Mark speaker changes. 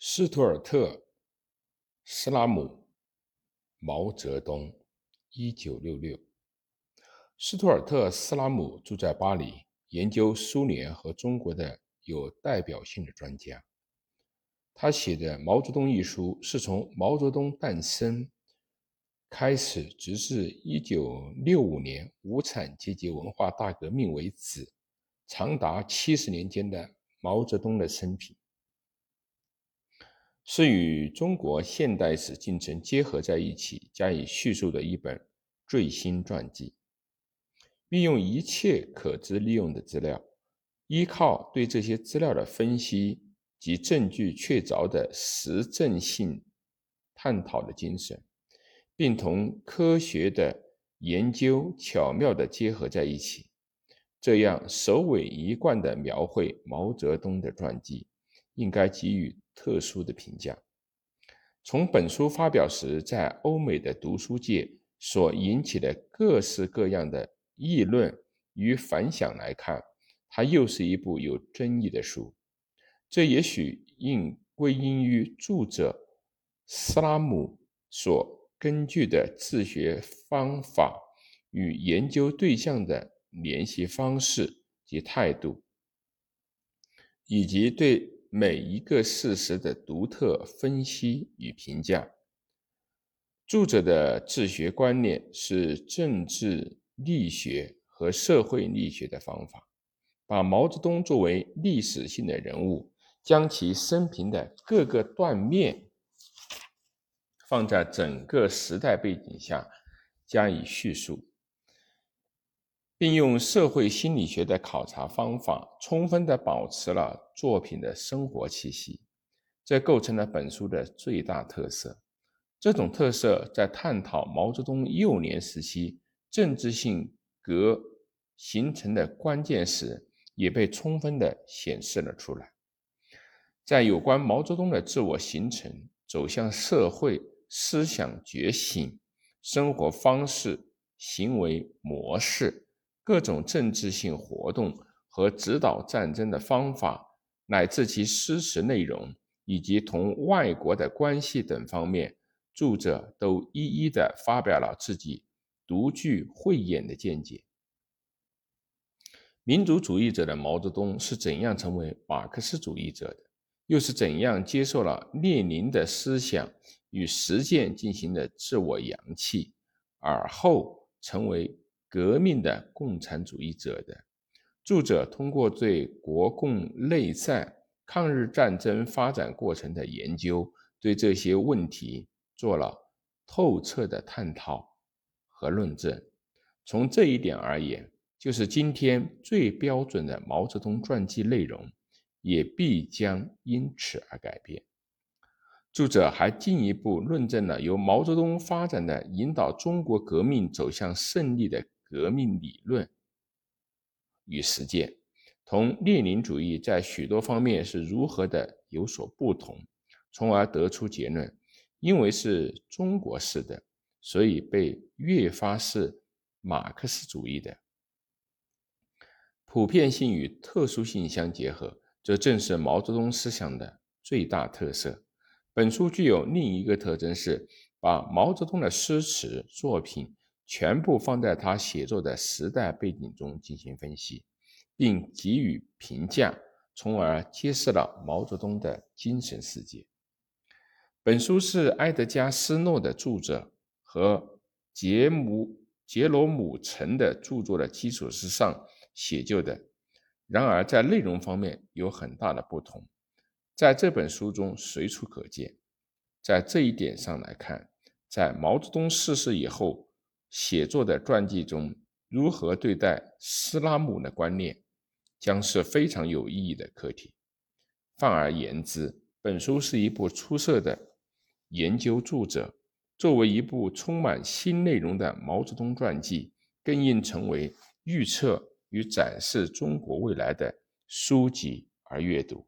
Speaker 1: 斯图尔特·斯拉姆，毛泽东，一九六六。斯图尔特·斯拉姆住在巴黎，研究苏联和中国的有代表性的专家。他写的《毛泽东》一书，是从毛泽东诞生开始，直至一九六五年无产阶级文化大革命为止，长达七十年间的毛泽东的生平。是与中国现代史进程结合在一起加以叙述的一本最新传记，运用一切可知利用的资料，依靠对这些资料的分析及证据确凿的实证性探讨的精神，并同科学的研究巧妙地结合在一起，这样首尾一贯地描绘毛泽东的传记，应该给予。特殊的评价。从本书发表时在欧美的读书界所引起的各式各样的议论与反响来看，它又是一部有争议的书。这也许应归因于著者斯拉姆所根据的自学方法与研究对象的联系方式及态度，以及对。每一个事实的独特分析与评价。著者的治学观念是政治力学和社会力学的方法，把毛泽东作为历史性的人物，将其生平的各个断面放在整个时代背景下加以叙述。并用社会心理学的考察方法，充分地保持了作品的生活气息，这构成了本书的最大特色。这种特色在探讨毛泽东幼年时期政治性格形成的关键时，也被充分地显示了出来。在有关毛泽东的自我形成、走向社会、思想觉醒、生活方式、行为模式。各种政治性活动和指导战争的方法，乃至其诗词内容以及同外国的关系等方面，著者都一一的发表了自己独具慧眼的见解。民族主义者的毛泽东是怎样成为马克思主义者的？又是怎样接受了列宁的思想与实践进行的自我扬弃，而后成为？革命的共产主义者的著者通过对国共内战、抗日战争发展过程的研究，对这些问题做了透彻的探讨和论证。从这一点而言，就是今天最标准的毛泽东传记内容，也必将因此而改变。著者还进一步论证了由毛泽东发展的引导中国革命走向胜利的。革命理论与实践，同列宁主义在许多方面是如何的有所不同，从而得出结论：因为是中国式的，所以被越发是马克思主义的。普遍性与特殊性相结合，这正是毛泽东思想的最大特色。本书具有另一个特征是，把毛泽东的诗词作品。全部放在他写作的时代背景中进行分析，并给予评价，从而揭示了毛泽东的精神世界。本书是埃德加·斯诺的著作和杰姆杰罗姆·陈的著作的基础之上写就的，然而在内容方面有很大的不同，在这本书中随处可见。在这一点上来看，在毛泽东逝世以后。写作的传记中如何对待斯拉姆的观念，将是非常有意义的课题。泛而言之，本书是一部出色的研究著作，作为一部充满新内容的毛泽东传记，更应成为预测与展示中国未来的书籍而阅读。